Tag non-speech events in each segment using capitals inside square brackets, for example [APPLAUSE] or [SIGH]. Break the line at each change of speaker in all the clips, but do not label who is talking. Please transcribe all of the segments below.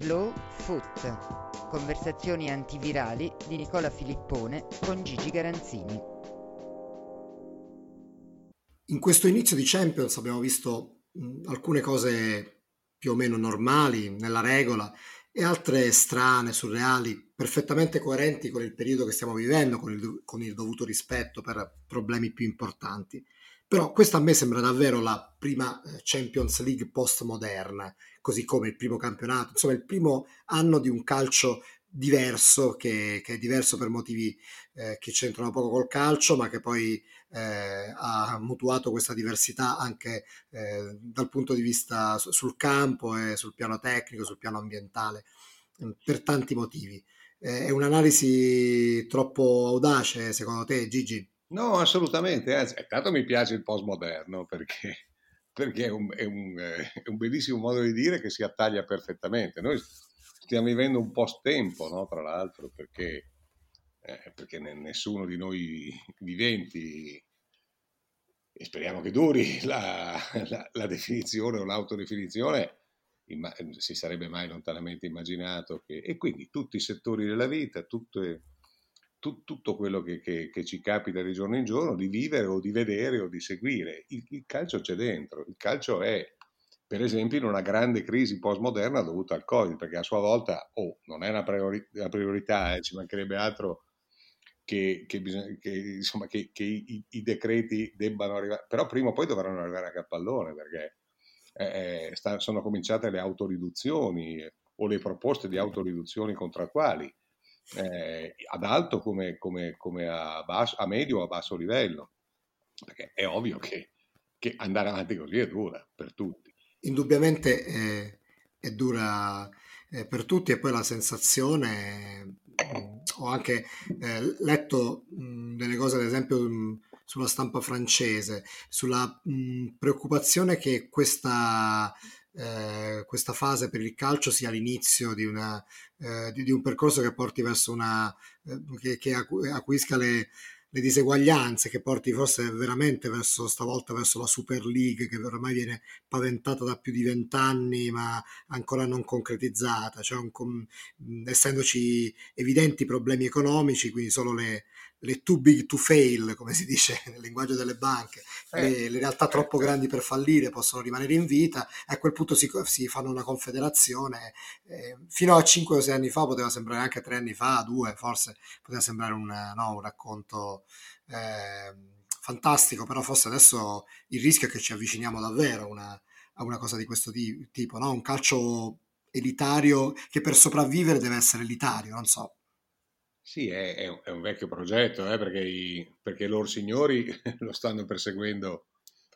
Slow Foot. Conversazioni antivirali di Nicola Filippone con Gigi Garanzini.
In questo inizio di Champions abbiamo visto alcune cose più o meno normali, nella regola, e altre strane, surreali, perfettamente coerenti con il periodo che stiamo vivendo, con il, con il dovuto rispetto per problemi più importanti. Però questa a me sembra davvero la prima eh, Champions League postmoderna, così come il primo campionato, insomma il primo anno di un calcio diverso, che, che è diverso per motivi eh, che c'entrano poco col calcio, ma che poi eh, ha mutuato questa diversità anche eh, dal punto di vista sul campo e sul piano tecnico, sul piano ambientale, mm, per tanti motivi. Eh, è un'analisi troppo audace, secondo te, Gigi?
No, assolutamente, anzi, intanto mi piace il postmoderno perché, [LAUGHS] perché è, un, è, un, eh, è, un, bellissimo modo di dire che si attaglia perfettamente. Noi stiamo vivendo un post-tempo, no? tra l'altro, perché, eh, perché nessuno di noi viventi, e speriamo che duri [LAUGHS] la, la, la definizione o l'autodefinizione, imma- si sarebbe mai lontanamente immaginato che... E quindi tutti i settori della vita, tutte tu, tutto quello che, che, che, ci capita di giorno in giorno, di vivere o di vedere o di seguire. Il, il calcio c'è dentro, il calcio è per esempio in una grande crisi postmoderna dovuta al Covid, perché a sua volta oh, non è una, priori- una priorità, eh, ci mancherebbe altro che, che, bisogna, che, insomma, che i, i, decreti debbano arrivare, però prima o poi dovranno arrivare a cappallone, perché eh, eh sta, sono cominciate le autoriduzioni o le proposte di autoriduzioni contrattuali eh, ad alto come, come, come a, basso, a, medio o a basso livello, perché è ovvio che, che andare avanti così è dura per tutti.
Indubbiamente è, è dura eh, per tutti e poi la sensazione, mh, ho anche eh, letto mh, delle cose ad esempio mh, sulla stampa francese, sulla preoccupazione che questa eh, questa fase per il calcio sia l'inizio di, una, eh, di, di un percorso che porti verso una eh, che, che acquisca le, le diseguaglianze che porti forse veramente verso stavolta verso la Super League che ormai viene paventata da più di vent'anni ma ancora non concretizzata, cioè un, essendoci evidenti problemi economici, quindi solo le, le too big to fail, come si dice [LAUGHS] nel linguaggio delle banche, eh. le, le, realtà troppo grandi per fallire possono rimanere in vita, e a quel punto si, si fanno una confederazione. Eh, fino a 5 o 6 anni fa, poteva sembrare anche 3 anni fa, 2 forse, poteva sembrare un, no, un racconto eh, fantastico, però forse adesso il rischio è che ci avviciniamo davvero a una, a una cosa di questo tipo, no? un calcio elitario che per sopravvivere deve essere elitario, non so.
Sì, è, è, un vecchio progetto, eh, perché, i, perché loro signori [LAUGHS] lo stanno perseguendo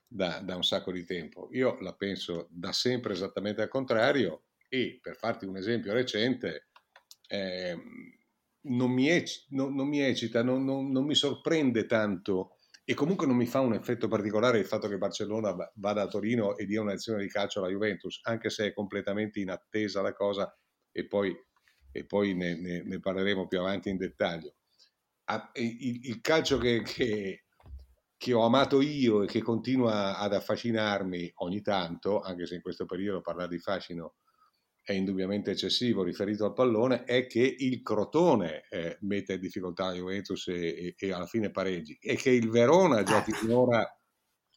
da, da, un sacco di tempo. Io la penso da sempre esattamente al contrario e per farti un esempio recente, eh, non, mi ec- non, non, mi eccita, non, non, mi sorprende tanto e comunque non mi fa un effetto particolare il fatto che Barcellona vada a Torino e dia una lezione di calcio alla Juventus, anche se è completamente inattesa la cosa e poi e poi ne, ne, ne parleremo più avanti in dettaglio. Il, il calcio che, che, che, ho amato io e che continua ad affascinarmi ogni tanto, anche se in questo periodo parlare di fascino è indubbiamente eccessivo riferito al pallone, è che il Crotone eh, mette in difficoltà la Juventus e, e, e, alla fine pareggi e che il Verona giochi un'ora,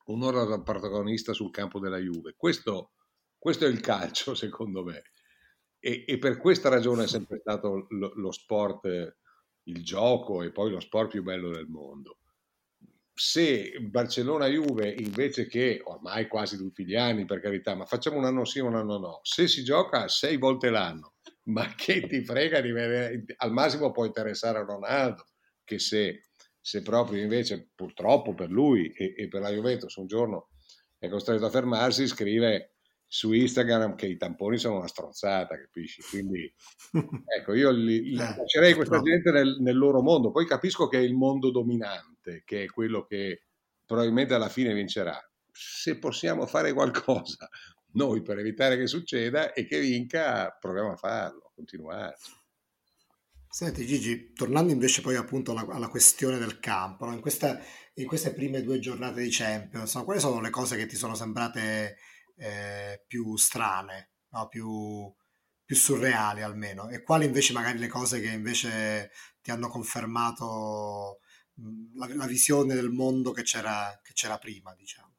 un'ora da protagonista sul campo della Juve. Questo, questo è il calcio, [LAUGHS] secondo me. E, e, per questa ragione è sempre stato lo, lo, sport, il gioco e poi lo sport più bello del mondo. Se Barcellona-Juve invece che ormai quasi tutti gli anni per carità, ma facciamo un anno sì, un anno no, se si gioca sei volte l'anno, [LAUGHS] ma che ti frega di vedere, al massimo può interessare a Ronaldo, che se, se proprio invece purtroppo per lui e, e per la Juventus un giorno è costretto a fermarsi, scrive su Instagram che i tamponi sono una stronzata, capisci? Quindi [LAUGHS] ecco, io li, li eh, lascerei questa gente nel, nel, loro mondo, poi capisco che è il mondo dominante, che è quello che probabilmente alla fine vincerà. Se possiamo fare qualcosa [LAUGHS] noi per evitare che succeda e che vinca, proviamo a farlo, continuare.
Senti Gigi, tornando invece poi appunto alla, alla questione del campo, no? in, questa, in, queste prime due giornate di Champions, no? quali sono le cose che ti sono sembrate eh, più strane, no? più, più surreali almeno e quali invece magari le cose che invece ti hanno confermato la, la visione del mondo che c'era, che c'era prima, diciamo.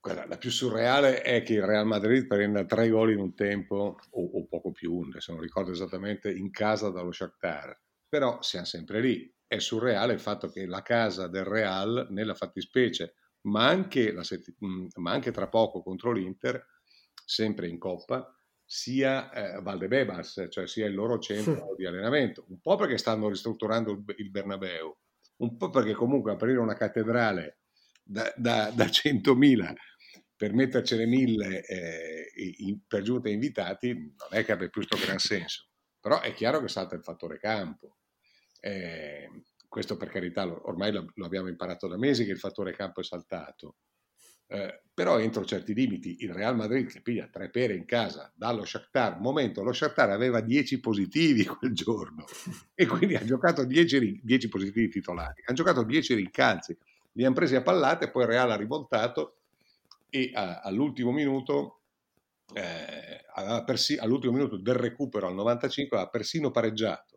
Guarda, la più surreale è che il Real Madrid prenda tre gol in un tempo, o, o poco più, adesso non ricordo esattamente, in casa dallo Shakhtar. Però siamo sempre lì. È surreale il fatto che la casa del Real, nella fattispecie, ma anche, sett- ma anche tra poco contro l'Inter, sempre in Coppa, sia eh, Valdebebas, cioè sia il loro centro di allenamento. Un po' perché stanno ristrutturando il, il Bernabeu, un po' perché comunque aprire una cattedrale da, da, da 100.000 per mettercene mille eh, in, per giunta invitati non è che abbia più questo gran senso. Però è chiaro che salta il fattore campo. Eh, questo per carità, ormai lo, lo, abbiamo imparato da mesi che il fattore campo è saltato. Eh, però entro certi limiti il Real Madrid che piglia tre pere in casa dallo Shakhtar, momento lo Shakhtar aveva 10 positivi [LAUGHS] quel giorno [LAUGHS] e quindi ha giocato 10, 10 positivi titolari, hanno giocato 10 rincalzi, li hanno presi a pallate, poi il Real ha rivoltato e a, all'ultimo minuto eh, persi, all'ultimo minuto del recupero al 95 ha persino pareggiato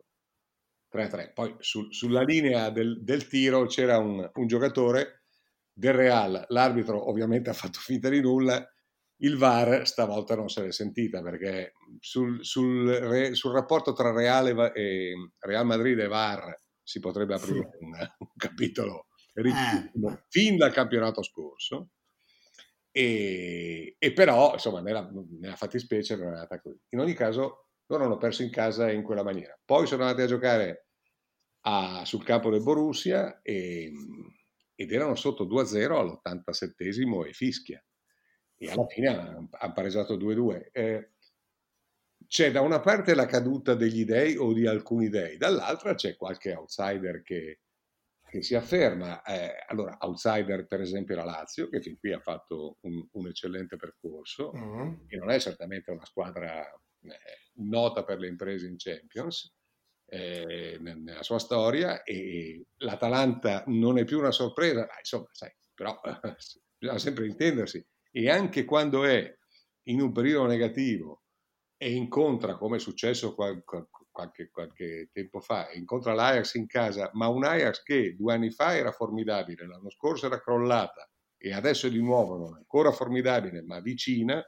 3-3 poi sul, sulla linea del, del, tiro c'era un, un giocatore del Real. L'arbitro ovviamente ha fatto finta di nulla. Il VAR stavolta non se l'è sentita perché sul, sul, sul rapporto tra Real, e, Real Madrid e VAR si potrebbe aprire un, un capitolo ricchissimo eh. fin dal campionato scorso. E, e però, insomma, nella, nella fattispecie non è andata così. In ogni caso, loro hanno perso in casa in quella maniera. Poi sono andati a giocare a, sul campo del Borussia e, ed erano sotto 2-0 all'87 e fischia. E alla fine hanno, hanno pareggiato 2-2. Eh, c'è da una parte la caduta degli dei o di alcuni dei, dall'altra c'è qualche outsider che, che si afferma. Eh, allora, outsider per esempio la Lazio, che fin qui ha fatto un, un eccellente percorso, mm-hmm. e non è certamente una squadra eh, nota per le imprese in Champions eh, nella sua storia, e l'Atalanta non è più una sorpresa, ma insomma, sai, però [LAUGHS] bisogna sempre intendersi, e anche quando è in un periodo negativo e incontra, come è successo qual, qual, qualche, qualche tempo fa, incontra l'Ajax in casa, ma un Ajax che due anni fa era formidabile, l'anno scorso era crollata e adesso di nuovo non è ancora formidabile, ma vicina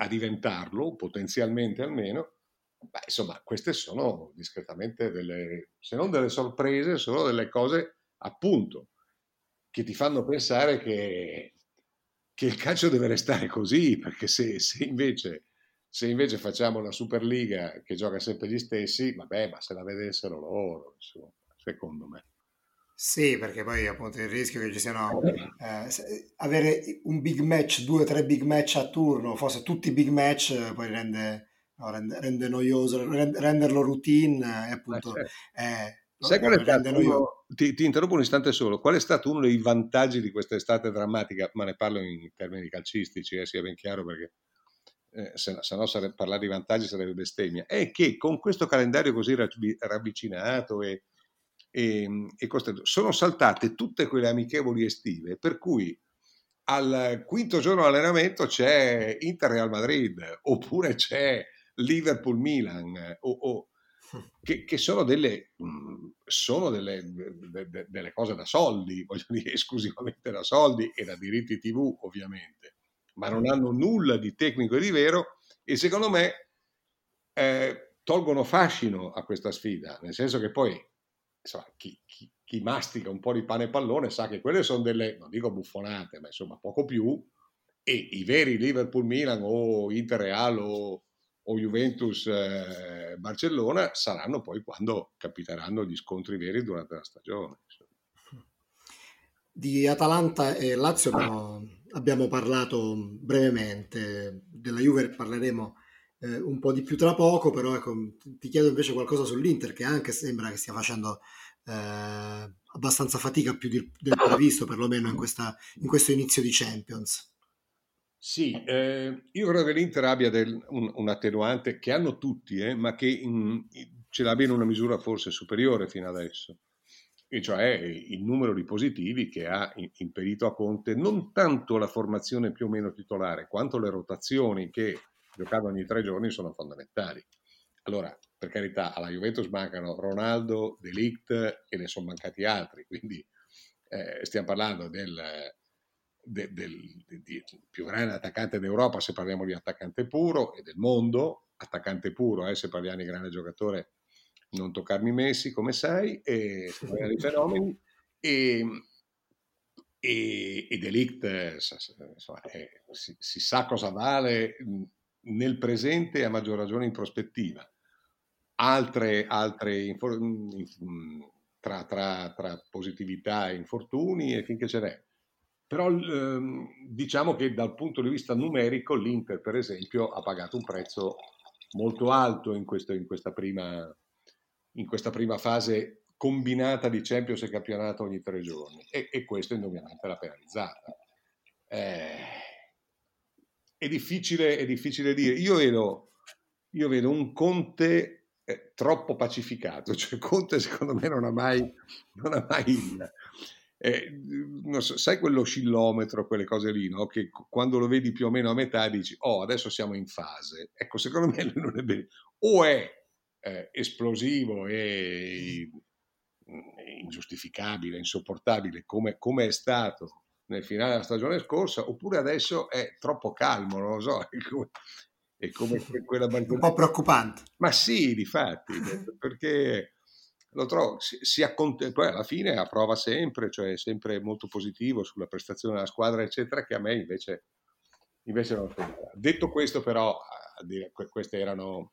a diventarlo, potenzialmente almeno, beh, insomma, queste sono discretamente delle, se non delle sorprese, sono delle cose appunto che ti fanno pensare che, che il calcio deve restare così, perché se, se invece se invece facciamo una Superliga che gioca sempre gli stessi, vabbè, ma se la vedessero loro, insomma, secondo me.
Sì, perché poi appunto il rischio che ci siano eh, avere un big match, due o tre big match a turno, forse tutti big match, eh, poi rende, no, rende, rende noioso, rende, renderlo routine e appunto eh,
certo. Sai qual è stato uno, ti, ti, interrompo un istante solo. Qual è stato uno dei vantaggi di questa estate drammatica? Ma ne parlo in termini calcistici, eh, sia ben chiaro perché eh, se, se, no sare, parlare di vantaggi sarebbe bestemmia, è che con questo calendario così ravvicinato e, e, e costretto, sono saltate tutte quelle amichevoli estive, per cui al quinto giorno di allenamento c'è Inter-Real Madrid, oppure c'è Liverpool-Milan, o, o, [LAUGHS] che, che, sono, delle, sono delle, de, de, delle cose da soldi, [LAUGHS] voglio dire, esclusivamente da soldi e da diritti TV ovviamente ma non hanno nulla di tecnico e di vero e secondo me eh, tolgono fascino a questa sfida, nel senso che poi insomma, chi, chi, chi, mastica un po' di pane e pallone sa che quelle sono delle, non dico buffonate, ma insomma poco più, e i veri Liverpool-Milan o Inter-Real o, o Juventus-Barcellona eh, saranno poi quando capiteranno gli scontri veri durante la stagione. Insomma.
Di Atalanta e Lazio no abbiamo parlato brevemente, della Juve parleremo eh, un po' di più tra poco, però ecco, ti chiedo invece qualcosa sull'Inter che anche sembra che stia facendo eh, abbastanza fatica più di, del previsto, perlomeno in, questa, in, questo inizio di Champions.
Sì, eh, io credo che l'Inter abbia del, un, un, attenuante che hanno tutti, eh, ma che in, ce l'abbia in una misura forse superiore fino adesso e cioè il numero di positivi che ha impedito a Conte non tanto la formazione più o meno titolare, quanto le rotazioni che giocare ogni tre giorni sono fondamentali. Allora, per carità, alla Juventus mancano Ronaldo, De Ligt e ne sono mancati altri, quindi eh, stiamo parlando del, de, del, de, del, più grande attaccante d'Europa se parliamo di attaccante puro e del mondo, attaccante puro eh, se parliamo di grande giocatore, non toccarmi Messi come sai, e se fenomeni, e, e, e Delict insomma, eh, si, si, sa cosa vale nel presente e a maggior ragione in prospettiva. Altre, altre tra, tra, tra positività e infortuni e finché ce n'è. Però ehm, diciamo che dal punto di vista numerico l'Inter, per esempio, ha pagato un prezzo molto alto in, questo, in, questa, prima, in questa, prima, fase combinata di Champions e campionato ogni tre giorni e, e questo indubbiamente l'ha penalizzata. Eh, è, difficile, è difficile dire. Io vedo, io vedo un Conte troppo pacificato, cioè Conte secondo me non ha mai, non ha mai il, eh, so, sai quell'oscillometro, quelle cose lì, no? che quando lo vedi più o meno a metà dici, oh adesso siamo in fase, ecco secondo me [LAUGHS] non è bene, o è eh, esplosivo e ingiustificabile, insopportabile come, come è stato nel finale della stagione scorsa, oppure adesso è troppo calmo, non lo so, è come quella
barzelletta. Un po' preoccupante.
Ma sì, di fatti, perché lo trovo, si, si accontenta, poi alla fine approva sempre, cioè è sempre molto positivo sulla prestazione della squadra, eccetera, che a me invece, invece non sembra. Detto questo però, queste erano,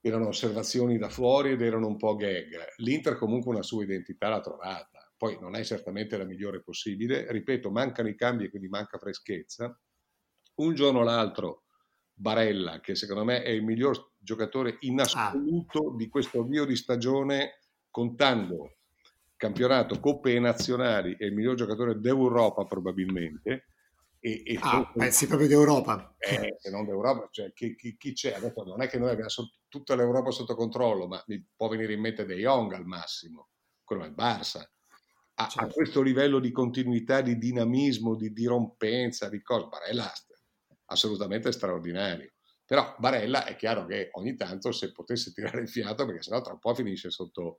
erano osservazioni da fuori ed erano un po' gag. L'Inter comunque una sua identità l'ha trovata, poi non è certamente la migliore possibile, ripeto, mancano i cambi e quindi manca freschezza. Un giorno o l'altro Barella, che secondo me è il miglior giocatore in ah. assoluto ah. di questo avvio di stagione, contando campionato, coppe nazionali, è il miglior giocatore d'Europa probabilmente.
E, e ah, pensi proprio d'Europa?
Eh, se non d'Europa, cioè chi, chi, chi c'è? Adesso non è che noi abbiamo tutta l'Europa sotto controllo, ma mi può venire in mente De Jong al massimo, quello è il Barça. A, certo. a, questo livello di continuità, di dinamismo, di dirompenza, di cose, Barella assolutamente straordinario. Però Barella è chiaro che ogni tanto se potesse tirare il fiato, perché sennò tra un po' finisce sotto...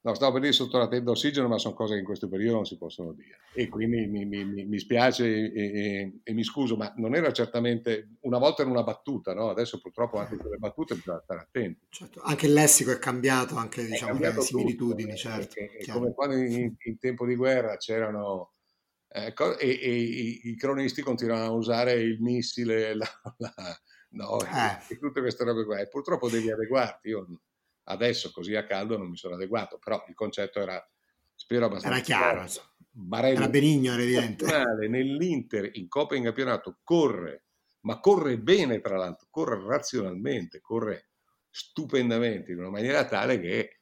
No, stavo per dire sotto la tenda ossigeno, ma sono cose che in questo periodo non si possono dire. E quindi mi, mi, mi, spiace e, e, e, mi scuso, ma non era certamente... Una volta era una battuta, no? Adesso purtroppo anche con le battute bisogna stare attenti.
Certo, anche il lessico è cambiato, anche diciamo, cambiato le similitudini, tutto,
certo. come quando in, in tempo di guerra c'erano Ecco, e, e, i cronisti continuano a usare il missile, [LAUGHS] la, la, no, eh. e tutte queste robe qua. E purtroppo devi adeguarti. Io adesso, così a caldo, non mi sono adeguato, però il concetto era, spero, abbastanza
Era chiaro. Barello, era benigno, era evidente.
Nell'Inter, in Coppa in campionato, corre, ma corre bene, tra l'altro, corre razionalmente, corre stupendamente, in una maniera tale che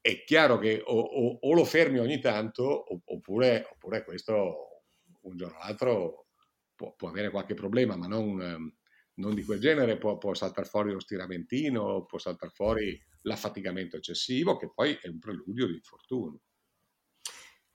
è chiaro che o, o, o lo fermi ogni tanto oppure, oppure, questo un giorno o l'altro può, può, avere qualche problema, ma non, non di quel genere, può, può saltare fuori lo stiramentino, può saltare fuori l'affaticamento eccessivo, che poi è un preludio di infortuni.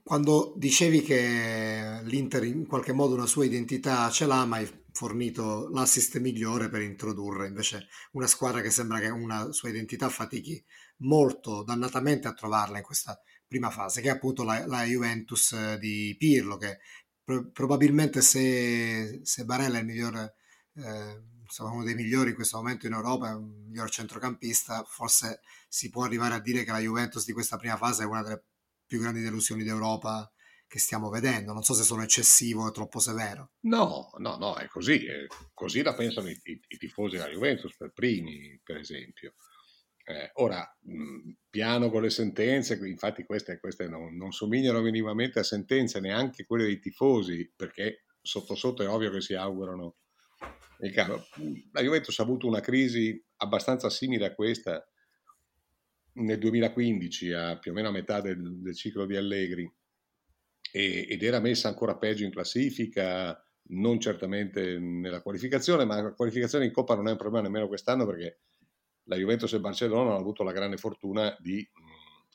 Quando dicevi che l'Inter in qualche modo una sua identità ce l'ha, ma hai fornito l'assist migliore per introdurre invece una squadra che sembra che una sua identità fatichi molto dannatamente a trovarla in questa prima fase, che è appunto la, la Juventus di Pirlo, che pro- probabilmente se, se, Barella è il miglior, eh, insomma, uno dei migliori in questo momento in Europa, è un miglior centrocampista, forse si può arrivare a dire che la Juventus di questa prima fase è una delle più grandi delusioni d'Europa che stiamo vedendo. Non so se sono eccessivo o troppo severo.
No, no, no, è così. È così la pensano i, i, i tifosi della Juventus per primi, per esempio. Eh, ora, mh, piano con le sentenze, infatti queste, queste non, non, somigliano minimamente a sentenze, neanche quelle dei tifosi, perché sotto sotto è ovvio che si augurano. La Juventus ha avuto una crisi abbastanza simile a questa nel 2015, a più o meno a metà del, del ciclo di Allegri, e, ed era messa ancora peggio in classifica, non certamente nella qualificazione, ma la qualificazione in Coppa non è un problema nemmeno quest'anno perché la Juventus e Barcellona hanno avuto la grande fortuna di,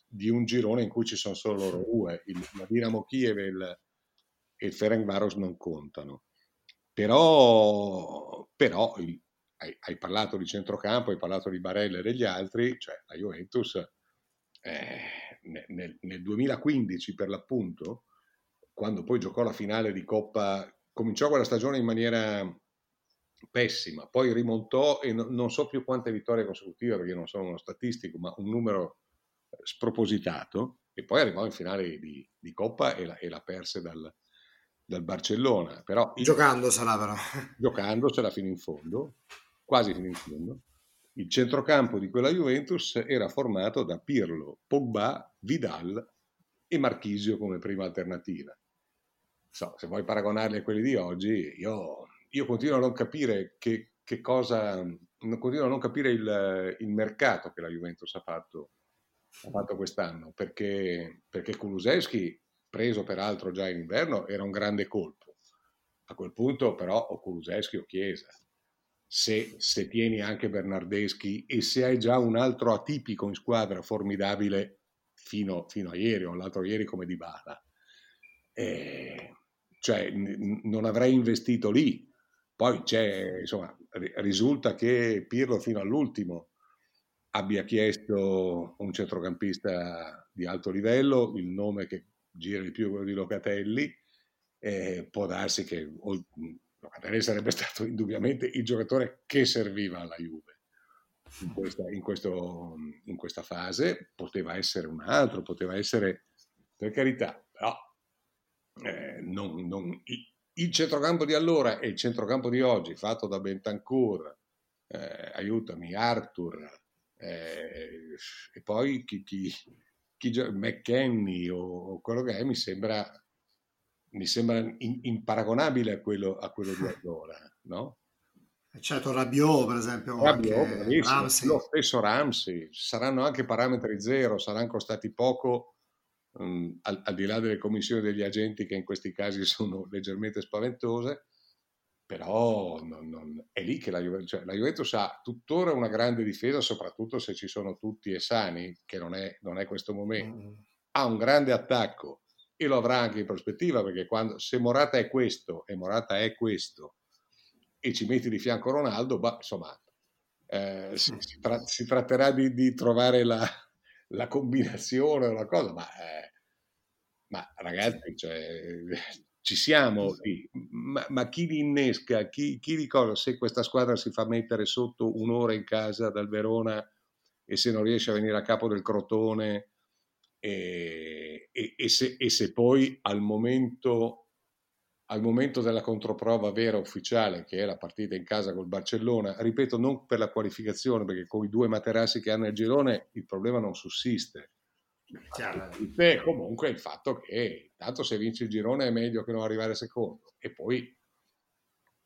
di un girone in cui ci sono solo loro due, il, la Dinamo Kiev e il, e il Ferencvaros non contano. Però, però hai, hai, parlato di centrocampo, hai parlato di Barella e degli altri, cioè la Juventus eh, nel, nel 2015 per l'appunto, quando poi giocò la finale di Coppa, cominciò quella stagione in maniera pessima, poi rimontò e no, non so più quante vittorie consecutive perché non sono uno statistico, ma un numero eh, spropositato e poi arrivò in finale di, di Coppa e la, e la perse dal, dal Barcellona. Però
giocandosela però.
Giocandosela fino in fondo, quasi fino in fondo. Il centrocampo di quella Juventus era formato da Pirlo, Pogba, Vidal e Marchisio come prima alternativa. So, se vuoi paragonarli a quelli di oggi, io, io continuo a non capire che, che cosa, continuo a non capire il, il, mercato che la Juventus ha fatto, ha fatto quest'anno, perché, perché Kulusevski, preso peraltro già in inverno, era un grande colpo. A quel punto però o Kulusevski o Chiesa se, se tieni anche Bernardeschi e se hai già un altro atipico in squadra formidabile fino, fino a ieri o l'altro ieri come di Bala. Eh, cioè n- non avrei investito lì. Poi c'è, insomma, risulta che Pirlo fino all'ultimo abbia chiesto un centrocampista di alto livello, il nome che gira di più quello di Locatelli, eh, può darsi che Locatelli sarebbe [LAUGHS] stato indubbiamente il giocatore che serviva alla Juve in questa, in, questo, in questa fase, poteva essere un altro, poteva essere, per carità, però eh, non, non, il centrocampo di allora e il centrocampo di oggi, fatto da Bentancur, eh, aiutami, Arthur, eh, e poi chi, chi, chi McKenny o, o, quello che è, mi sembra mi sembra in, imparagonabile a quello, a quello di [LAUGHS] allora, no?
Eh, certo, Rabiot per esempio,
Rabiot, Ramsey. lo stesso Ramsey, saranno anche parametri zero, saranno costati poco, um, al, al, di là delle commissioni degli agenti che in questi casi [LAUGHS] sono leggermente spaventose, però non, non, è lì che la Juventus, cioè, la Juventus, ha tuttora una grande difesa, soprattutto se ci sono tutti e sani, che non è, non è questo momento. Mm. Ha un grande attacco e lo avrà anche in prospettiva perché quando, se Morata è questo e Morata è questo e ci metti di fianco Ronaldo, bah, insomma, eh, si, si, tra, si, tratterà di, di trovare la, la, combinazione o la cosa, ma, eh, ma ragazzi, cioè, ci siamo lì, ma, ma, chi li innesca, chi, chi ricorda se questa squadra si fa mettere sotto un'ora in casa dal Verona e se non riesce a venire a capo del Crotone e, e, e, se, e se, poi al momento, al momento, della controprova vera ufficiale, che è la partita in casa col Barcellona, ripeto, non per la qualificazione, perché con i due materassi che hanno il girone il problema non sussiste. Beh, comunque il fatto che tanto se vince il girone è meglio che non arrivare secondo e poi,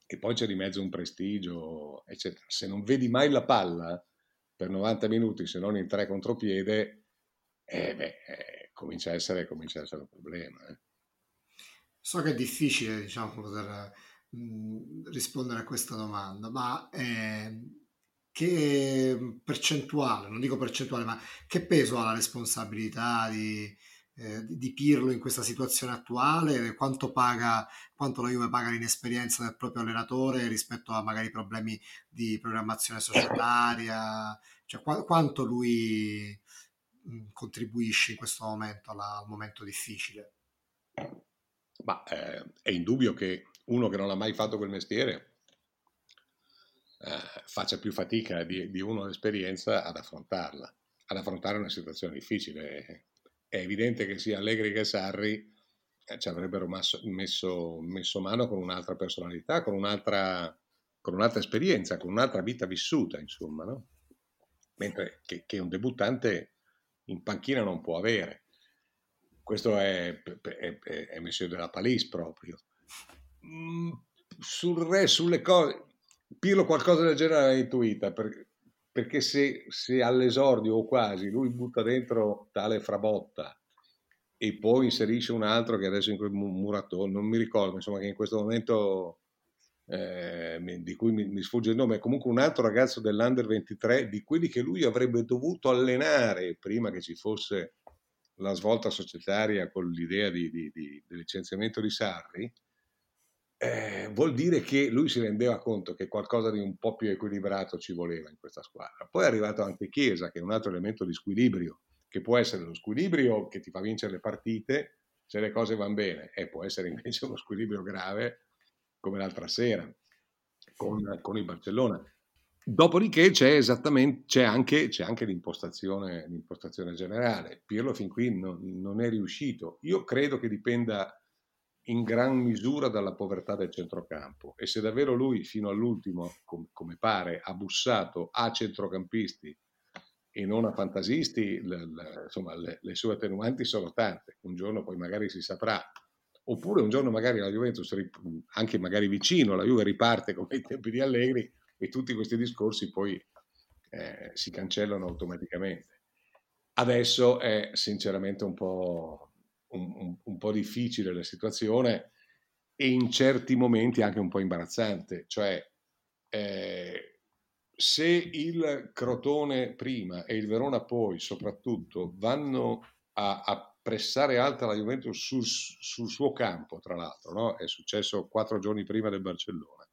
e poi c'è di mezzo un prestigio, eccetera. Se non vedi mai la palla per 90 minuti, se non in tre contropiede, eh, beh, eh, comincia, a essere, comincia a essere un problema. Eh.
So che è difficile diciamo, poter mhmm, rispondere a questa domanda, ma eh, che percentuale, non dico percentuale, ma che peso ha la responsabilità di, eh, di Pirlo in questa situazione attuale? Quanto, paga, quanto la Juve paga l'inesperienza del proprio allenatore rispetto a magari problemi di programmazione societaria? Cioè, qu- quanto lui contribuisce in questo momento alla, al momento difficile?
Ma eh, è indubbio che uno che non ha mai fatto quel mestiere eh, faccia più fatica di, di uno all'esperienza ad affrontarla, ad affrontare una situazione difficile. È evidente che sia Allegri che Sarri eh, ci avrebbero masso, messo, messo, mano con un'altra personalità, con un'altra, con un'altra esperienza, con un'altra vita vissuta, insomma, no? Mentre che, che un debuttante in panchina non può avere. Questo è, è, è Monsieur della Palisse proprio. Mm, sul re, sulle cose, Pirlo qualcosa del genere l'ha intuita, perché, perché se, se, all'esordio o quasi lui butta dentro tale frabotta e poi inserisce un altro che adesso in quel muratore, non mi ricordo, insomma che in questo momento eh, di cui mi, mi, sfugge il nome, comunque un altro ragazzo dell'Under 23, di quelli che lui avrebbe dovuto allenare prima che ci fosse la svolta societaria con l'idea di, di, di, di licenziamento di Sarri, eh, vuol dire che lui si rendeva conto che qualcosa di un po' più equilibrato ci voleva in questa squadra. Poi è arrivato anche Chiesa, che è un altro elemento di squilibrio, che può essere lo squilibrio che ti fa vincere le partite se le cose vanno bene, e può essere invece uno squilibrio grave come l'altra sera con, con il Barcellona. Dopodiché c'è esattamente, c'è anche, c'è anche l'impostazione, l'impostazione, generale. Pirlo fin qui non, non, è riuscito. Io credo che dipenda in gran misura dalla povertà del centrocampo e se davvero lui fino all'ultimo, com, come pare, ha bussato a centrocampisti e non a fantasisti, le, le, insomma le, le sue attenuanti sono tante. Un giorno poi magari si saprà oppure un giorno magari la Juventus, anche magari vicino, la Juve riparte come ai tempi di Allegri e tutti questi discorsi poi eh, si cancellano automaticamente. Adesso è sinceramente un po', un, un, un po' difficile la situazione e in certi momenti anche un po' imbarazzante, cioè eh, se il Crotone prima e il Verona poi soprattutto vanno a, a pressare alta la Juventus sul, sul suo campo, tra l'altro, no? è successo quattro giorni prima del Barcellona.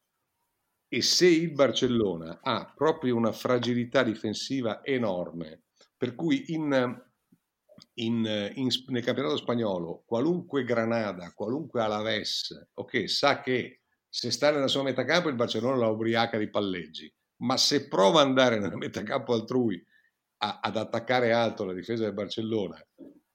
E se il Barcellona ha proprio una fragilità difensiva enorme, per cui in, in, in, nel campionato spagnolo qualunque Granada, qualunque Alaves, ok, sa che se sta nella sua metà campo il Barcellona la ubriaca di palleggi, ma se prova ad andare nella metà campo altrui a, ad attaccare alto la difesa del Barcellona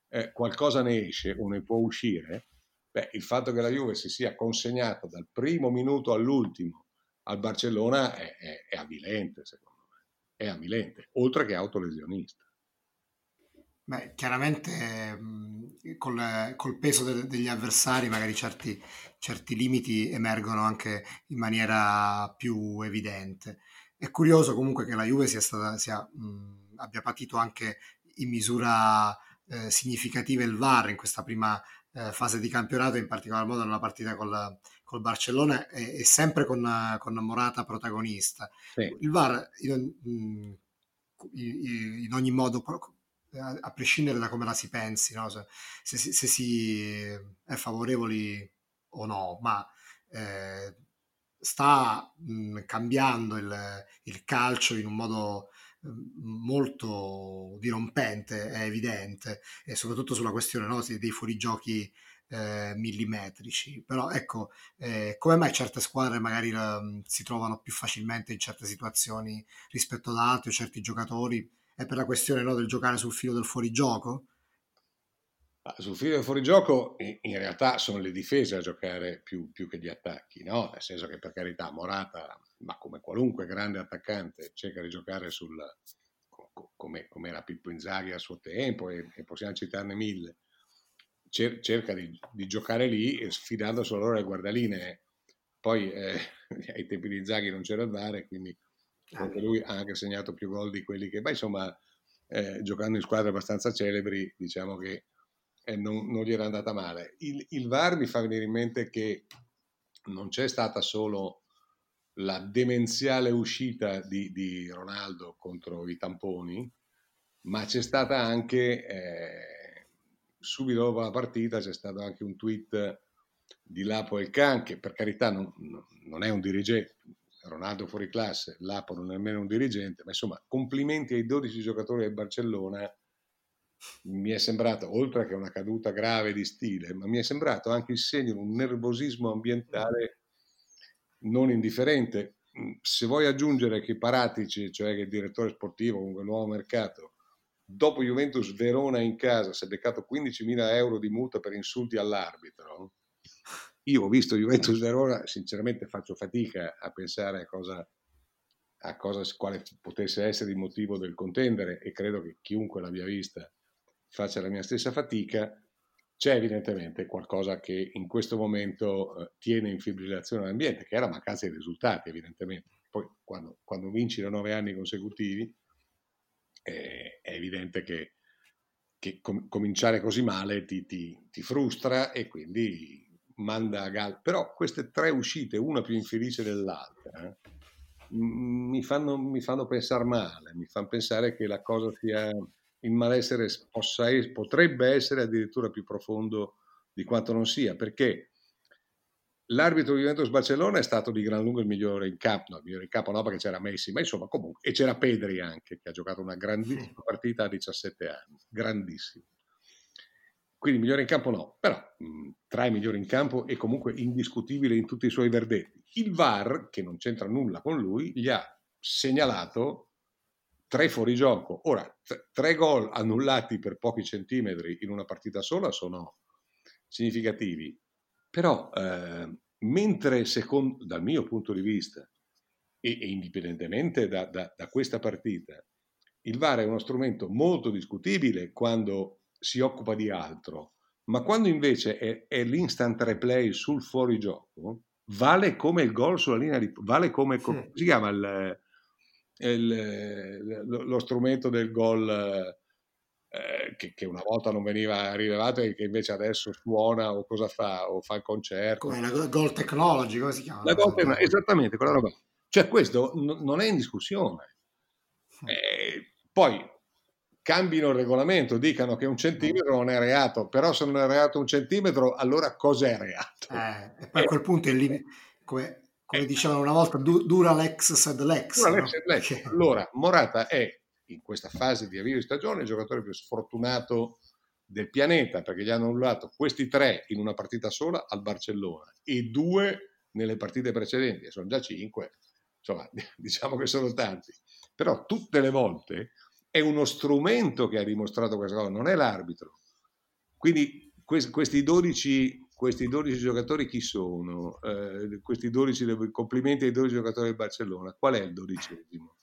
eh, qualcosa ne esce o ne può uscire, beh, il fatto che la Juve si sia consegnata dal primo minuto all'ultimo al Barcellona è, è, è avvilente, secondo me, è avvilente, oltre che autolesionista.
Beh, chiaramente mh, col, col, peso de, degli avversari magari certi, certi, limiti emergono anche in maniera più evidente. È curioso comunque che la Juve sia stata, sia, mh, abbia patito anche in misura eh, significative il VAR in questa prima eh, fase di campionato, in particolar modo nella partita col, col Barcellona e, e sempre con, con, Morata protagonista. Sì. Il VAR in, in, in, ogni modo, a prescindere da come la si pensi, no? se, se, se, si è favorevoli o no, ma eh, sta mh, cambiando il, il, calcio in un modo molto dirompente, è evidente, e soprattutto sulla questione no, dei fuorigiochi eh, millimetrici. Però ecco, eh, come mai certe squadre magari eh, si trovano più facilmente in certe situazioni rispetto ad altre, certi giocatori? È per la questione no, del giocare sul filo del fuorigioco?
Sul filo del fuorigioco in realtà sono le difese a giocare più, più che gli attacchi, no? nel senso che per carità Morata ma come qualunque grande attaccante, cerca di giocare sul, come, come era Pippo Inzaghi a suo tempo e, e possiamo citarne mille, cer, cerca di, di, giocare lì sfidando solo le guardaline. Poi eh, [LAUGHS] ai tempi di Inzaghi non c'era il VAR, quindi anche lui ha anche segnato più gol di quelli che, beh, insomma, eh, giocando in squadre abbastanza celebri, diciamo che eh, non, non, gli era andata male. Il, il VAR mi fa venire in mente che non c'è stata solo la demenziale uscita di, di, Ronaldo contro i tamponi, ma c'è stata anche, eh, subito dopo la partita, c'è stato anche un tweet di Lapo El Can, che per carità non, non, è un dirigente, Ronaldo fuori classe, Lapo non è nemmeno un dirigente, ma insomma complimenti ai 12 giocatori del Barcellona, mi è sembrato, oltre che una caduta grave di stile, ma mi è sembrato anche il segno di un nervosismo ambientale non indifferente. Mm, se vuoi aggiungere che Paratici, cioè che il direttore sportivo, comunque nuovo mercato, dopo Juventus Verona in casa si è beccato 15.000 euro di multa per insulti all'arbitro, io ho visto Juventus Verona, sinceramente faccio fatica a pensare a cosa, a cosa quale potesse essere il motivo del contendere e credo che chiunque l'abbia vista faccia la mia stessa fatica c'è evidentemente qualcosa che in questo momento eh, tiene in fibrillazione l'ambiente, che è la mancanza di risultati, evidentemente. Poi quando, quando vinci da nove anni consecutivi eh, è evidente che, che com- cominciare così male ti, ti, ti, frustra e quindi manda a gal. Però queste tre uscite, una più infelice dell'altra, eh, mi, fanno, mi fanno pensare male, mi fanno pensare che la cosa sia il malessere possa, potrebbe essere addirittura più profondo di quanto non sia, perché L'arbitro di Juventus Barcellona è stato di gran lungo il migliore in campo, no, il migliore in campo no perché c'era Messi, ma insomma comunque, e c'era Pedri anche, che ha giocato una grandissima partita a 17 anni, grandissimo. Quindi migliore in campo no, però tra i migliori in campo è comunque indiscutibile in tutti i suoi verdetti. Il VAR, che non c'entra nulla con lui, gli ha segnalato tre fuorigioco. Ora, t- tre gol annullati per pochi centimetri in una partita sola sono significativi però, eh, mentre secondo, dal mio punto di vista, e, e indipendentemente da, da, da questa partita, il VAR è uno strumento molto discutibile quando si occupa di altro, ma quando invece è, è l'instant replay sul fuorigioco, vale come il gol sulla linea di... vale come... Sì. come si chiama il, il, lo, lo, strumento del gol eh, che, che, una volta non veniva rilevato e che invece adesso suona o cosa fa o fa il concerto.
Come la Gold Technology, come si chiama?
La Gold Technology, esattamente, quella roba. Cioè questo n- non è in discussione. Eh, poi cambino il regolamento, dicano che un centimetro non è reato, però se non è reato un centimetro, allora cos'è reato?
Eh, e poi a quel punto è lì, come, come eh. dicevano una volta, du- dura l'ex sed l'ex.
Dura l'ex sed l'ex. Allora, Morata è in questa fase di avvio di stagione il giocatore più sfortunato del pianeta perché gli hanno annullato questi tre in una partita sola al Barcellona e due nelle partite precedenti, sono già cinque, insomma [LAUGHS] diciamo che sono tanti, però tutte le volte è uno strumento che ha dimostrato questa cosa, non è l'arbitro. Quindi questi 12, questi 12 giocatori chi sono? Eh, questi 12, complimenti ai 12 giocatori del Barcellona, qual è il dodicesimo?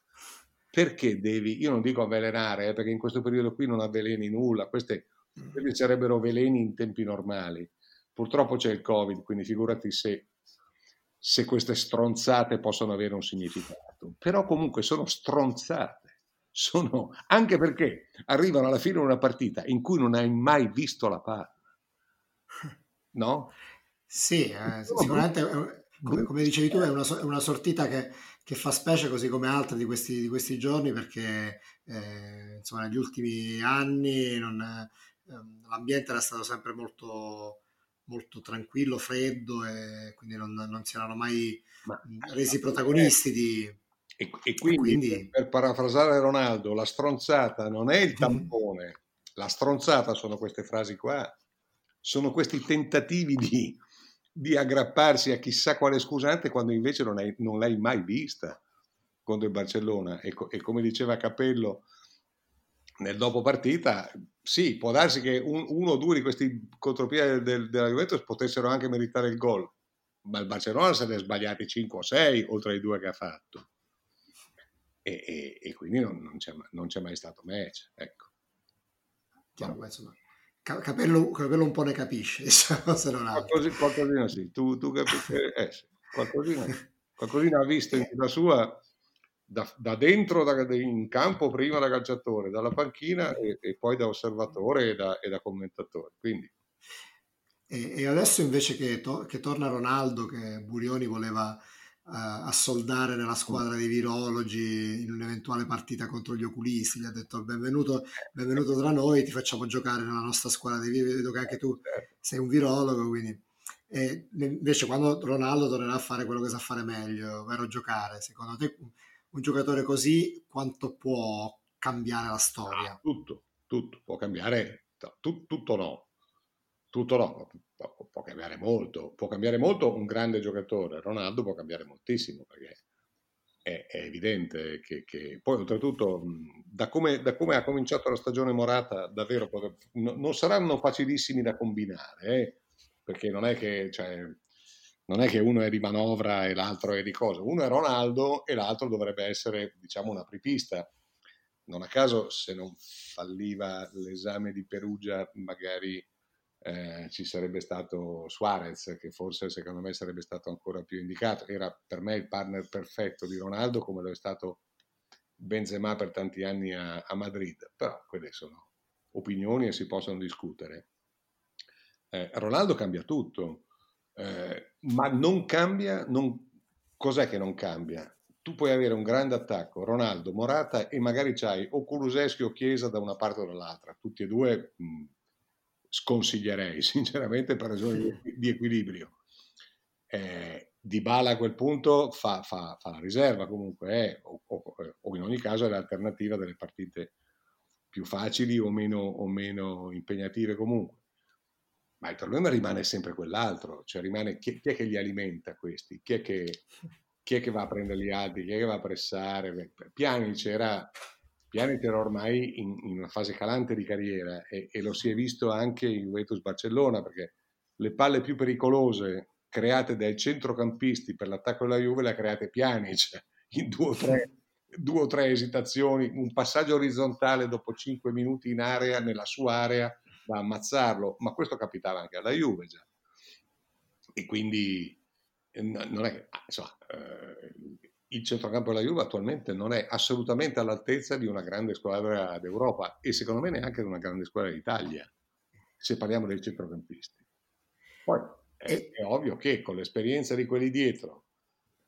perché devi, io non dico avvelenare, eh, perché in questo periodo qui non avveleni nulla, queste, questi sarebbero veleni in tempi normali. Purtroppo c'è il Covid, quindi figurati se, se queste stronzate possono avere un significato. Però comunque sono stronzate, sono, anche perché arrivano alla fine una partita in cui non hai mai visto la palla. No?
Sì, eh, [LAUGHS] sicuramente, come, come, dicevi tu, è una, è una sortita che che fa specie così come altre di questi, di questi giorni perché eh, insomma negli ultimi anni non, eh, l'ambiente era stato sempre molto, molto tranquillo, freddo e quindi non, non si erano mai Ma, resi protagonisti di...
E, e, quindi, quindi, per parafrasare Ronaldo, la stronzata non è il tampone, la stronzata sono queste frasi qua, sono questi tentativi di di aggrapparsi a chissà quale scusante quando invece non, hai, non l'hai mai vista contro il Barcellona. E, e, come diceva Capello nel dopo partita, sì, può darsi che un, uno o due di questi contropiedi del, della Juventus potessero anche meritare il gol, ma il Barcellona se ne è sbagliati 5 o 6 oltre ai due che ha fatto. E, e, e quindi non, non, c'è, non, c'è, mai stato match. Ecco.
Chiaro, insomma, Capello, Capello, un po' ne capisce, [LAUGHS] se non
altro. Qualcosina, qualcosina sì, tu, tu capisci, eh, sì. qualcosina, qualcosina ha visto in vita sua da, da dentro da, in campo prima da calciatore, dalla panchina e, e poi da osservatore e da, e da commentatore. Quindi.
E, e, adesso invece che, to, che torna Ronaldo, che Burioni voleva a soldare nella squadra dei virologi in un'eventuale partita contro gli oculisti. Gli ha detto benvenuto, benvenuto tra noi, ti facciamo giocare nella nostra squadra dei virologi, vedo che anche tu sei un virologo, quindi... E invece quando Ronaldo tornerà a fare quello che sa fare meglio, ovvero giocare, secondo te un giocatore così quanto può cambiare la storia?
Ah, tutto, tutto, può cambiare, tutto, tutto no, tutto no, può cambiare molto, può cambiare molto un grande giocatore, Ronaldo può cambiare moltissimo perché è, è evidente che, che, poi oltretutto da come, da come, ha cominciato la stagione Morata davvero no, non saranno facilissimi da combinare eh? perché non è, che, cioè, non è che uno è di manovra e l'altro è di cosa, uno è Ronaldo e l'altro dovrebbe essere diciamo un apripista. Non a caso se non falliva l'esame di Perugia magari eh, ci sarebbe stato Suarez, che forse secondo me sarebbe stato ancora più indicato. Era per me il partner perfetto di Ronaldo, come lo è stato Benzema per tanti anni a, a Madrid. Però quelle sono opinioni e si possono discutere. Eh, Ronaldo cambia tutto, eh, ma non cambia. Non... Cos'è che non cambia? Tu puoi avere un grande attacco, Ronaldo, Morata, e magari c'hai o Kuluseschi o Chiesa da una parte o dall'altra, tutti e due mh, sconsiglierei sinceramente per ragioni di equilibrio. Eh, di Bala a quel punto fa, fa, fa la riserva comunque, eh, o, o, o, in ogni caso è l'alternativa delle partite più facili o meno, o meno impegnative comunque. Ma il problema rimane sempre quell'altro, cioè rimane chi, chi è che li alimenta questi? Chi è che, chi è che va a prendere gli altri? Chi è che va a pressare? Pianic era, Pianic era ormai in, in, una fase calante di carriera e, e lo si è visto anche in Juventus Barcellona perché le palle più pericolose create dai centrocampisti per l'attacco della Juve le ha create Pjanic in due o tre, due o tre esitazioni, un passaggio orizzontale dopo cinque minuti in area, nella sua area, da ammazzarlo, ma questo capitava anche alla Juve già. E quindi eh, non è, insomma, eh, il centrocampo della Juve attualmente non è assolutamente all'altezza di una grande squadra d'Europa e secondo me neanche di una grande squadra d'Italia, se parliamo dei centrocampisti. Poi è, è ovvio che con l'esperienza di quelli dietro,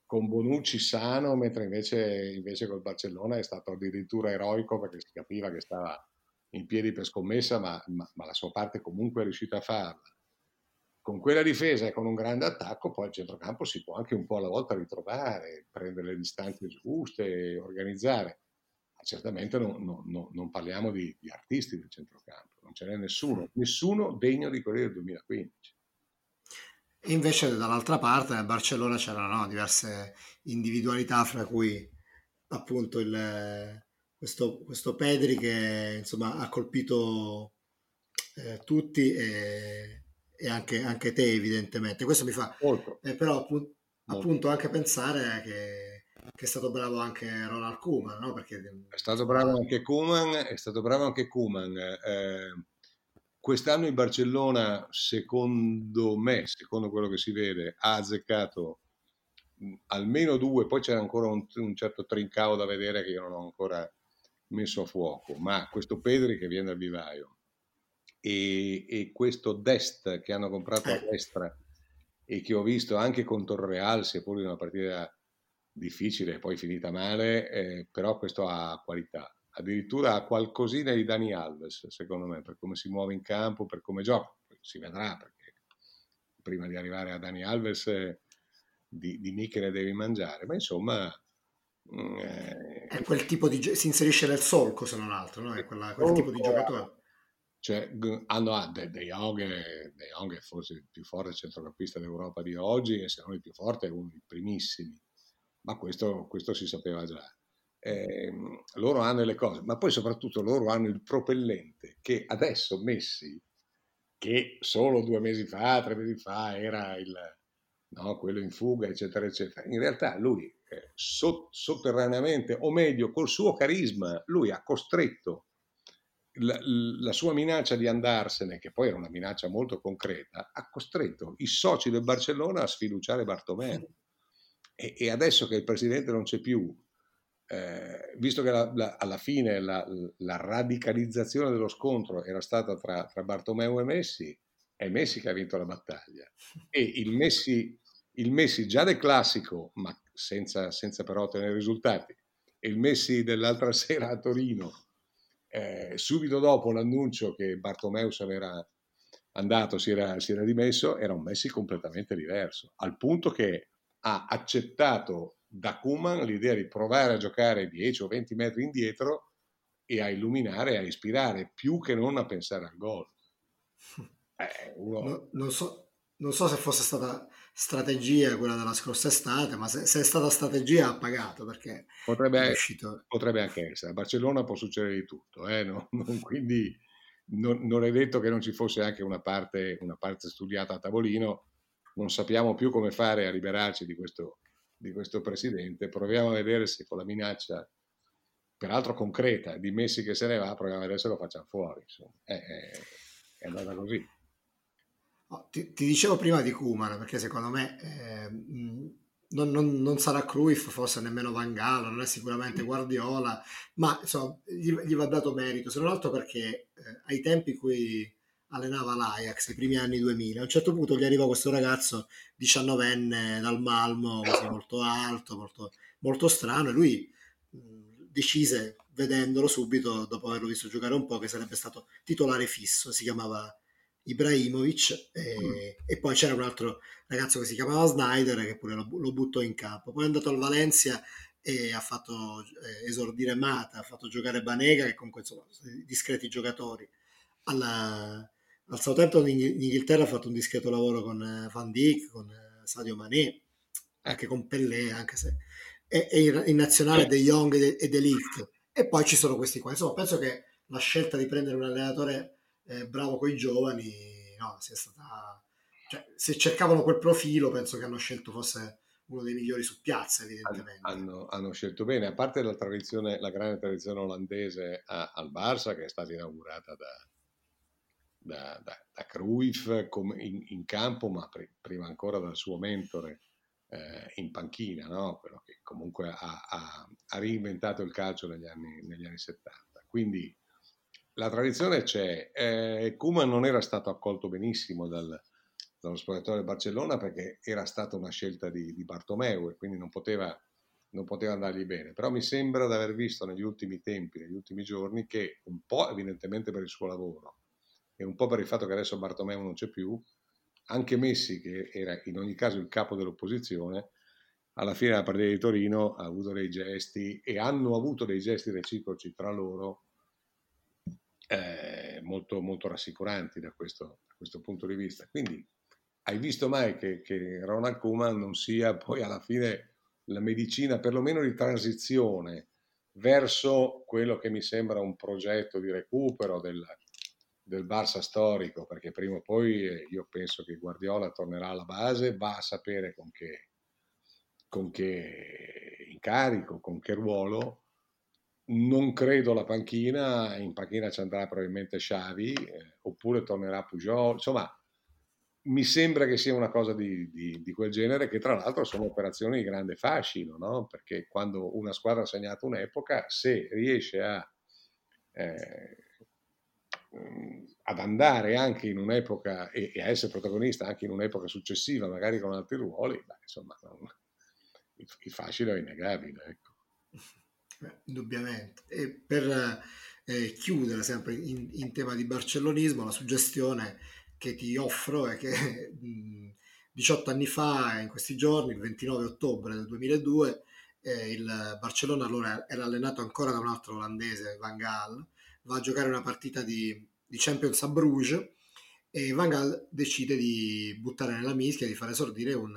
con Bonucci sano, mentre invece, invece col Barcellona è stato addirittura eroico perché si capiva che stava in piedi per scommessa, ma, ma, ma la sua parte comunque è riuscita a farla con quella difesa e con un grande attacco, poi il centrocampo si può anche un po' alla volta ritrovare, prendere le distanze giuste, organizzare. Ma certamente non, non, non parliamo di, di, artisti del centrocampo, non ce n'è nessuno, nessuno degno di quelli del 2015.
E invece dall'altra parte nel Barcellona c'erano no, diverse individualità, fra cui appunto il, questo, questo Pedri che insomma ha colpito eh, tutti e e anche, anche te evidentemente. Questo mi fa eh, però appunto, appunto, anche pensare che, che, è stato bravo anche Ronald Koeman, no? Perché...
È stato bravo anche Koeman, è stato bravo anche Koeman. Eh, quest'anno in Barcellona, secondo me, secondo quello che si vede, ha azzeccato almeno due, poi c'era ancora un, un certo trincao da vedere che io non ho ancora messo a fuoco, ma questo Pedri che viene al vivaio, e, e questo Dest che hanno comprato a eh. destra e che ho visto anche con Torreal, seppur in una partita difficile e poi finita male, eh, però questo ha qualità. Addirittura ha qualcosina di Dani Alves, secondo me, per come si muove in campo, per come gioca. Si vedrà, perché prima di arrivare a Dani Alves eh, di, di Michele devi mangiare, ma insomma...
Mm, eh, è quel tipo di... si inserisce nel solco, se non altro, no? È quella, quel tipo di giocatore
cioè, hanno ah, De, De, Jong, De Jong è forse il più forte centrocampista d'Europa di oggi e se non il più forte è uno dei primissimi, ma questo, questo si sapeva già. Eh, loro hanno le cose, ma poi soprattutto loro hanno il propellente che adesso Messi, che solo due mesi fa, tre mesi fa era il, no, quello in fuga, eccetera, eccetera, in realtà lui eh, sotterraneamente, o meglio, col suo carisma, lui ha costretto la, la, sua minaccia di andarsene, che poi era una minaccia molto concreta, ha costretto i soci del Barcellona a sfiduciare Bartomeu. E, e adesso che il presidente non c'è più, eh, visto che la, la, alla fine la, radicalizzazione dello scontro era stata tra, tra, Bartomeu e Messi, è Messi che ha vinto la battaglia. E il Messi, il Messi già del classico, ma senza, senza però ottenere risultati, e il Messi dell'altra [LAUGHS] sera a Torino, eh, subito dopo l'annuncio che Bartomeu se n'era andato, si era, si era dimesso, era un Messi completamente diverso, al punto che ha accettato da Kuman l'idea di provare a giocare 10 o 20 metri indietro e a illuminare, a ispirare, più che non a pensare al gol. [LAUGHS]
Eh, uno... no, non, so, non so se fosse stata strategia quella della scorsa estate, ma se, se è stata strategia ha pagato perché
potrebbe, è potrebbe anche essere. A Barcellona può succedere di tutto, eh? no? [LAUGHS] non, quindi non, non, è detto che non ci fosse anche una parte, una parte, studiata a tavolino. Non sappiamo più come fare a liberarci di questo, di questo presidente. Proviamo a vedere se con la minaccia, peraltro concreta, di Messi che se ne va, proviamo a vedere se lo facciamo fuori. È, è, è andata così.
Ti, ti, dicevo prima di Kuman perché secondo me eh, non, non, non, sarà Cruyff, forse nemmeno Van Gaal, non è sicuramente Guardiola, ma insomma, gli, gli va dato merito, se non altro perché eh, ai tempi in cui allenava l'Ajax, i primi anni 2000, a un certo punto gli arriva questo ragazzo 19enne dal Malmo, così molto alto, molto, molto strano, e lui mh, decise, vedendolo subito, dopo averlo visto giocare un po', che sarebbe stato titolare fisso, si chiamava Ibrahimovic e, mm. e, poi c'era un altro ragazzo che si chiamava Snyder che pure lo, lo buttò in campo. Poi è andato al Valencia e ha fatto eh, esordire Mata, ha fatto giocare Banega che comunque insomma discreti giocatori. Alla, al Southampton in, in Inghilterra ha fatto un discreto lavoro con eh, Van Dijk, con eh, Sadio Mané, anche con Pellè, anche se è, è in, nazionale De Jong e, e De Ligt. E poi ci sono questi qua. Insomma, penso che la scelta di prendere un allenatore eh, bravo con i giovani no, sia stata... Cioè, se cercavano quel profilo, penso che hanno scelto forse uno dei migliori su piazza, evidentemente.
Hanno, hanno scelto bene, a parte la tradizione, la grande tradizione olandese a, al Barça, che è stata inaugurata da, da, da, da Cruyff in, in, campo, ma pre, prima ancora dal suo mentore eh, in panchina, no? quello che comunque ha, ha, ha, reinventato il calcio negli anni, negli anni 70. Quindi la tradizione c'è. Eh, non era stato accolto benissimo dal, dallo spogliatoio del Barcellona perché era stata una scelta di, di Bartomeu e quindi non poteva, non poteva andargli bene. Però mi sembra di aver visto negli ultimi tempi, negli ultimi giorni, che un po' evidentemente per il suo lavoro e un po' per il fatto che adesso Bartomeu non c'è più, anche Messi, che era in ogni caso il capo dell'opposizione, alla fine della partita di Torino ha avuto dei gesti e hanno avuto dei gesti reciproci tra loro eh, molto, molto rassicuranti da questo, da questo punto di vista. Quindi hai visto mai che, che Ronald Koeman non sia poi alla fine la medicina perlomeno di transizione verso quello che mi sembra un progetto di recupero del, del Barça storico, perché prima o poi eh, io penso che Guardiola tornerà alla base, va a sapere con che, con che incarico, con che ruolo. Non credo la panchina, in panchina ci andrà probabilmente Xavi, eh, oppure tornerà Pujol, insomma mi sembra che sia una cosa di, di, di, quel genere, che tra l'altro sono operazioni di grande fascino, no? perché quando una squadra ha segnato un'epoca, se riesce a, eh, ad andare anche in un'epoca e, e, a essere protagonista anche in un'epoca successiva, magari con altri ruoli, beh, insomma, non, il, il, fascino è innegabile. Ecco.
Beh, indubbiamente. E per eh, chiudere sempre in, in tema di barcellonismo, la suggestione che ti offro è che [LAUGHS] 18 anni fa, in questi giorni, il 29 ottobre del 2002, eh, il Barcellona allora era allenato ancora da un altro olandese, Van Gaal, va a giocare una partita di, di Champions a Bruges e Van Gaal decide di buttare nella mischia, di far esordire un,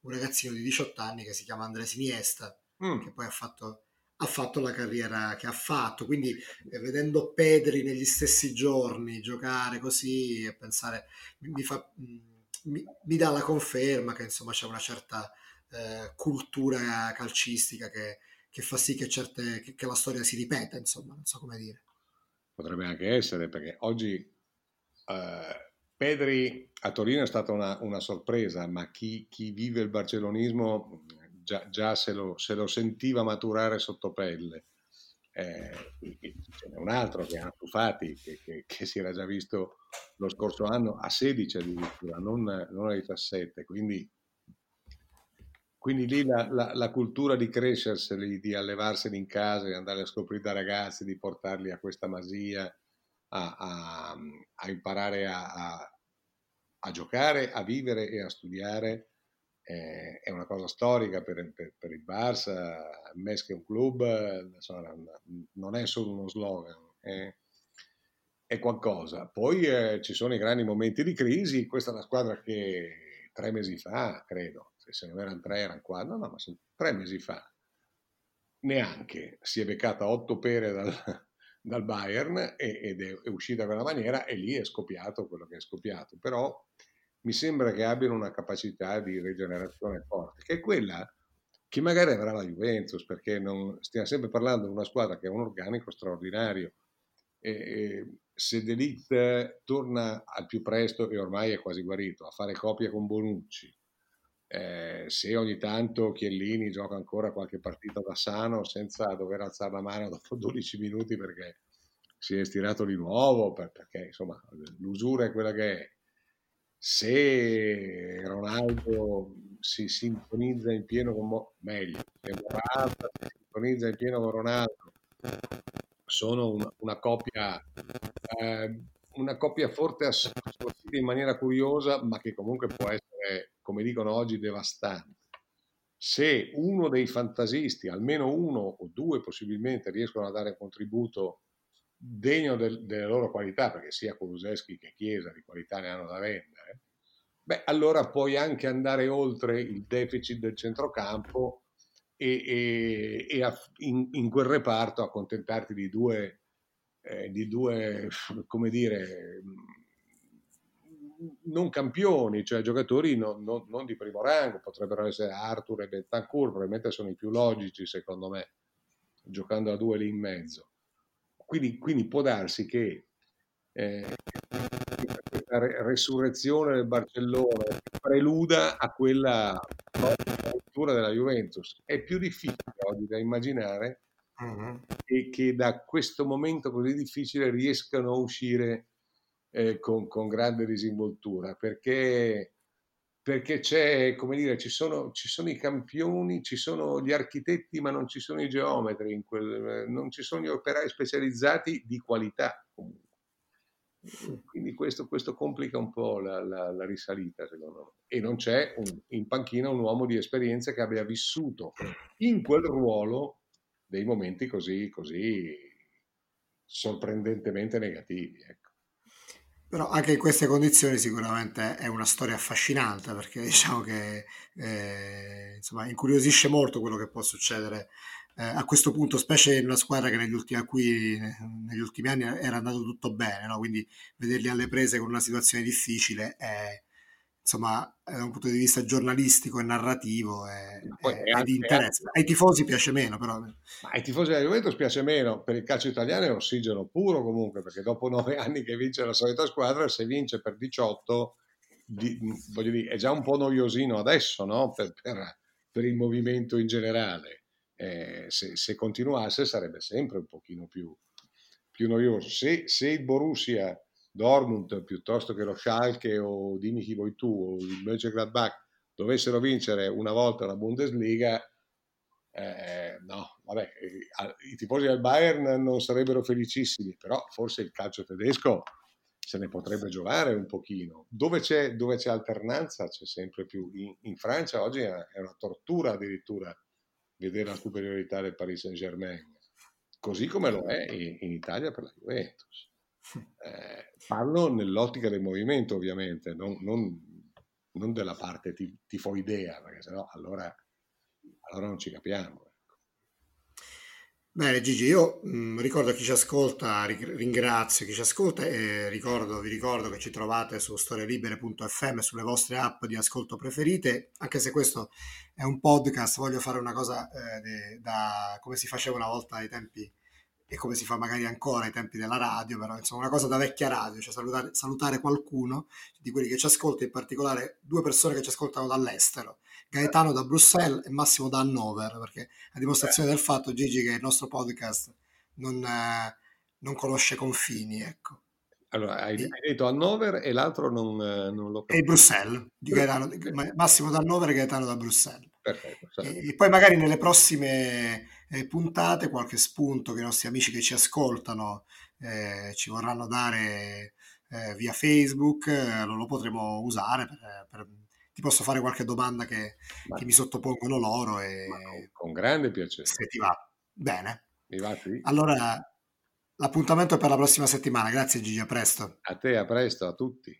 un ragazzino di 18 anni che si chiama Andres Iniesta, mm. che poi ha fatto ha fatto la carriera che ha fatto. Quindi eh, vedendo Pedri negli stessi giorni giocare così e pensare, mi, fa, mm, mi, mi dà la conferma che insomma c'è una certa eh, cultura calcistica che, che, fa sì che, certe, che, che, la storia si ripeta, insomma, non so come dire.
Potrebbe anche essere, perché oggi eh, Pedri a Torino è stata una, una sorpresa, ma chi, chi vive il barcelonismo già, già se, lo, se, lo, sentiva maturare sotto pelle. Eh, ce n'è un altro che è Antufati, che, che, che, si era già visto lo scorso anno a 16 addirittura, non, non a 17, quindi, quindi lì la, la, la, cultura di crescerseli, di allevarseli in casa, di andare a scoprire da ragazzi, di portarli a questa masia, a, a, a imparare a, a, giocare, a vivere e a studiare, eh, è una cosa storica per, per, per il Barça, MES che è un club, insomma, non è solo uno slogan, è, è qualcosa. Poi eh, ci sono i grandi momenti di crisi, questa è una squadra che tre mesi fa, credo, se non erano tre erano quattro, no, no, ma tre mesi fa, neanche si è beccata otto pere dal, [LAUGHS] dal Bayern ed è, è uscita in quella maniera e lì è scoppiato quello che è scoppiato. Però mi sembra che abbiano una capacità di rigenerazione forte, che è quella che magari avrà la Juventus, perché non, stiamo sempre parlando di una squadra che ha un organico straordinario. E, e se Delict torna al più presto, e ormai è quasi guarito, a fare coppia con Bonucci, eh, se ogni tanto Chiellini gioca ancora qualche partita da sano senza dover alzare la mano dopo 12 minuti perché si è stirato di nuovo, perché insomma l'usura è quella che è se Ronaldo si sintonizza in pieno con Mo- meglio, se Morata si sintonizza in pieno con Ronaldo, sono una, una coppia eh, una coppia forte assortita in maniera curiosa, ma che comunque può essere, come dicono oggi, devastante. Se uno dei fantasisti, almeno uno o due possibilmente, riescono a dare un contributo degno del, delle loro qualità, perché sia Kuluseschi che Chiesa di qualità ne hanno da vendere, beh, allora puoi anche andare oltre il deficit del centrocampo e, e, e a, in, in, quel reparto accontentarti di due, eh, di due, come dire, non campioni, cioè giocatori non, non, non, di primo rango, potrebbero essere Arthur e Betancourt, probabilmente sono i più logici secondo me, giocando a due lì in mezzo. Quindi, quindi può darsi che eh, questa resurrezione del Barcellona preluda a quella cultura della Juventus. È più difficile oggi da immaginare uh-huh. e che da questo momento così difficile riescano a uscire eh, con, con, grande disinvoltura, perché perché c'è, come dire, ci sono, ci sono, i campioni, ci sono gli architetti, ma non ci sono i geometri, quel, non ci sono gli operai specializzati di qualità comunque. Quindi questo, questo complica un po' la, la, la, risalita, secondo me. E non c'è un, in panchina un uomo di esperienza che abbia vissuto in quel ruolo dei momenti così, così sorprendentemente negativi. Ecco.
Però anche in queste condizioni sicuramente è una storia affascinante perché [LAUGHS] diciamo che eh, insomma, incuriosisce molto quello che può succedere eh, a questo punto, specie in una squadra che negli ultimi, cui negli ultimi anni era andato tutto bene, no? quindi vederli alle prese con una situazione difficile è, insomma, da un punto di vista giornalistico e narrativo è, è, è di interesse. Ai tifosi piace meno, però. Ma
ai tifosi della Juventus piace meno, per il calcio italiano è ossigeno puro comunque, perché dopo nove [LAUGHS] anni che vince la solita squadra, se vince per 18, di, voglio dire, è già un po' noiosino adesso, no? per, per, per il movimento in generale. Eh, se, se, continuasse sarebbe sempre un pochino più, più noioso. Se, se il Borussia Dortmund piuttosto che lo Schalke o dimmi chi vuoi tu o il Mönchengladbach dovessero vincere una volta la Bundesliga eh, no, vabbè, i tifosi del Bayern non sarebbero felicissimi, però forse il calcio tedesco se ne potrebbe giocare un pochino. Dove c'è, dove c'è alternanza c'è sempre più. In, in, Francia oggi è una tortura addirittura vedere la superiorità del Paris Saint Germain, così come lo è in, in Italia per la Juventus. Eh, [LAUGHS] parlo nell'ottica del movimento, ovviamente, non, non, non della parte tifoidea, perché sennò allora, allora non ci capiamo. Ecco.
Bene Gigi, io mh, mm, ricordo chi ci ascolta, ringrazio chi ci ascolta e ricordo, vi ricordo che ci trovate su storielibere.fm sulle vostre app di ascolto preferite, anche se questo è un podcast, voglio fare una cosa eh, de, da come si faceva una volta ai tempi e come si fa magari ancora ai tempi della radio, però insomma una cosa da vecchia radio, cioè salutare, salutare qualcuno di quelli che ci ascolta, in particolare due persone che ci ascoltano dall'estero, Gaetano da Bruxelles e Massimo da Hannover, perché a dimostrazione del fatto, Gigi, che il nostro podcast non, eh, non conosce confini, ecco.
Allora, hai, detto Hannover e l'altro non, non lo.
E Bruxelles, Gaetano, Massimo da Hannover e Gaetano da Bruxelles.
Perfetto.
E, e poi magari nelle prossime eh, puntate, qualche spunto che i nostri amici che ci ascoltano eh, ci vorranno dare eh, via Facebook, eh, lo, lo, potremo usare per, per, ti posso fare qualche domanda che, che mi sottopongono loro e
con, con, grande piacere.
Se ti va. Bene.
Mi va, sì.
Allora, l'appuntamento è per la prossima settimana. Grazie Gigi, a presto.
A te, a presto, a tutti.